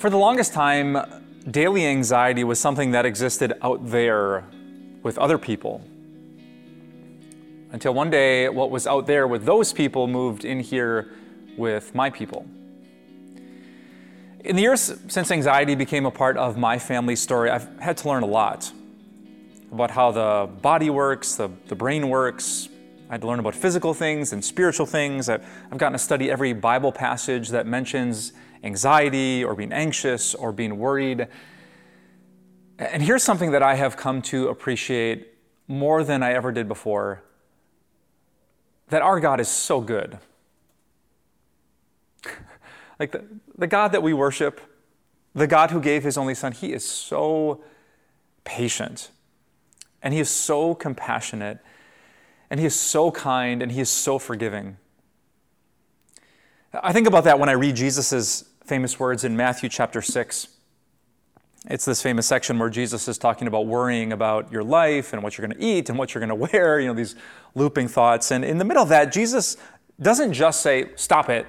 For the longest time, daily anxiety was something that existed out there with other people. Until one day, what was out there with those people moved in here with my people. In the years since anxiety became a part of my family's story, I've had to learn a lot about how the body works, the, the brain works. I had to learn about physical things and spiritual things. I've, I've gotten to study every Bible passage that mentions anxiety or being anxious or being worried. And here's something that I have come to appreciate more than I ever did before that our God is so good. like the, the God that we worship, the God who gave his only son, he is so patient and he is so compassionate and he is so kind and he is so forgiving. I think about that when I read Jesus' famous words in Matthew chapter 6. It's this famous section where Jesus is talking about worrying about your life and what you're going to eat and what you're going to wear, you know, these looping thoughts. And in the middle of that, Jesus doesn't just say, Stop it.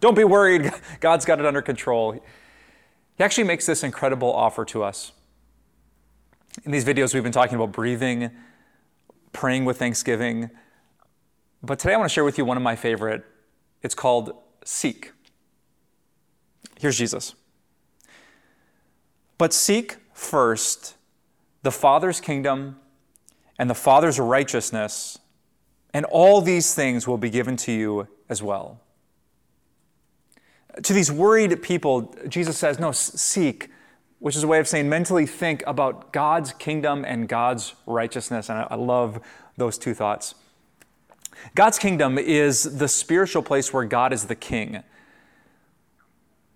Don't be worried. God's got it under control. He actually makes this incredible offer to us. In these videos, we've been talking about breathing, praying with thanksgiving. But today I want to share with you one of my favorite. It's called Seek. Here's Jesus. But seek first the Father's kingdom and the Father's righteousness, and all these things will be given to you as well. To these worried people, Jesus says, No, seek, which is a way of saying mentally think about God's kingdom and God's righteousness. And I love those two thoughts. God's kingdom is the spiritual place where God is the king You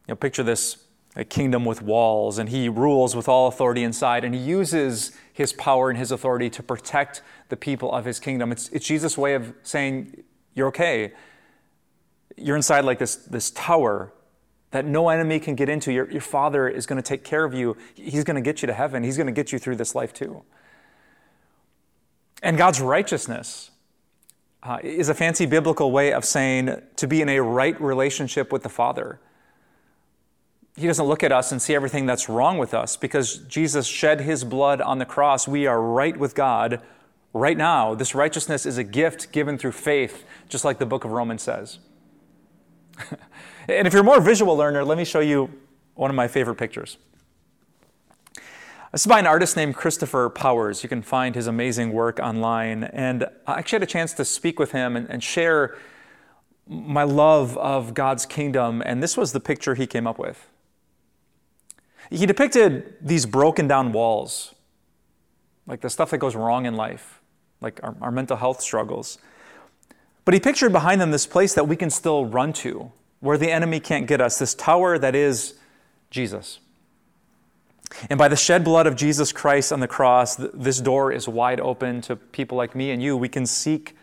know, picture this a kingdom with walls, and he rules with all authority inside, and he uses his power and his authority to protect the people of his kingdom. It's, it's Jesus' way of saying, You're okay. You're inside like this, this tower that no enemy can get into. Your, your father is going to take care of you. He's going to get you to heaven. He's going to get you through this life too. And God's righteousness uh, is a fancy biblical way of saying to be in a right relationship with the Father. He doesn't look at us and see everything that's wrong with us because Jesus shed his blood on the cross. We are right with God right now. This righteousness is a gift given through faith, just like the book of Romans says. and if you're a more visual learner, let me show you one of my favorite pictures. This is by an artist named Christopher Powers. You can find his amazing work online. And I actually had a chance to speak with him and, and share my love of God's kingdom. And this was the picture he came up with. He depicted these broken down walls, like the stuff that goes wrong in life, like our, our mental health struggles. But he pictured behind them this place that we can still run to, where the enemy can't get us, this tower that is Jesus. And by the shed blood of Jesus Christ on the cross, this door is wide open to people like me and you. We can seek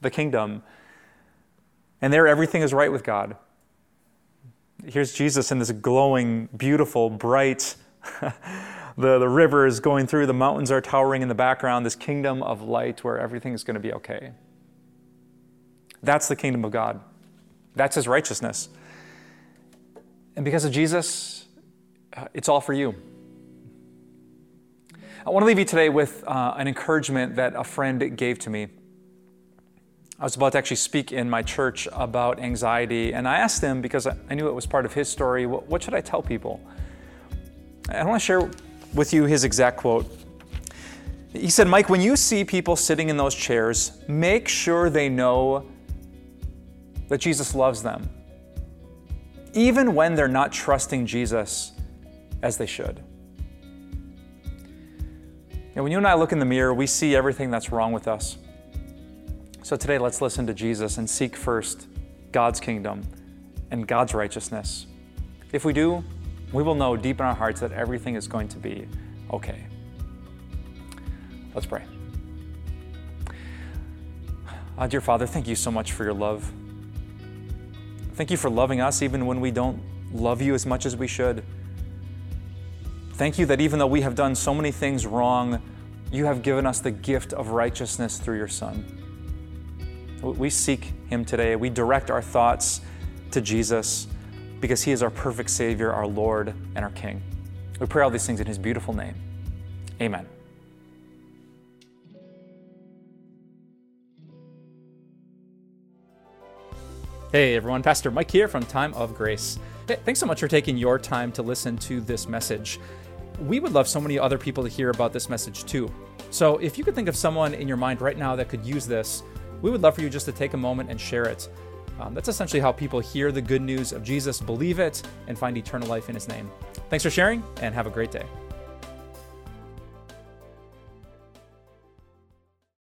the kingdom. And there, everything is right with God here's Jesus in this glowing, beautiful, bright, the, the river is going through, the mountains are towering in the background, this kingdom of light where everything is going to be okay. That's the kingdom of God. That's his righteousness. And because of Jesus, uh, it's all for you. I want to leave you today with uh, an encouragement that a friend gave to me. I was about to actually speak in my church about anxiety, and I asked him because I knew it was part of his story, what should I tell people? I want to share with you his exact quote. He said, Mike, when you see people sitting in those chairs, make sure they know that Jesus loves them, even when they're not trusting Jesus as they should. And when you and I look in the mirror, we see everything that's wrong with us. So today, let's listen to Jesus and seek first God's kingdom and God's righteousness. If we do, we will know deep in our hearts that everything is going to be okay. Let's pray. Uh, dear Father, thank you so much for your love. Thank you for loving us even when we don't love you as much as we should. Thank you that even though we have done so many things wrong, you have given us the gift of righteousness through your Son. We seek Him today. We direct our thoughts to Jesus. because he is our perfect Savior, our Lord, and our King. We pray all these things in his beautiful name. Amen. Hey everyone, Pastor Mike here from Time of Grace. Hey, thanks so much for taking your time to listen to this message. We would love so many other people to hear about this message too. So if you could think of someone in your mind right now that could use this, we would love for you just to take a moment and share it. Um, that's essentially how people hear the good news of Jesus, believe it, and find eternal life in his name. Thanks for sharing, and have a great day.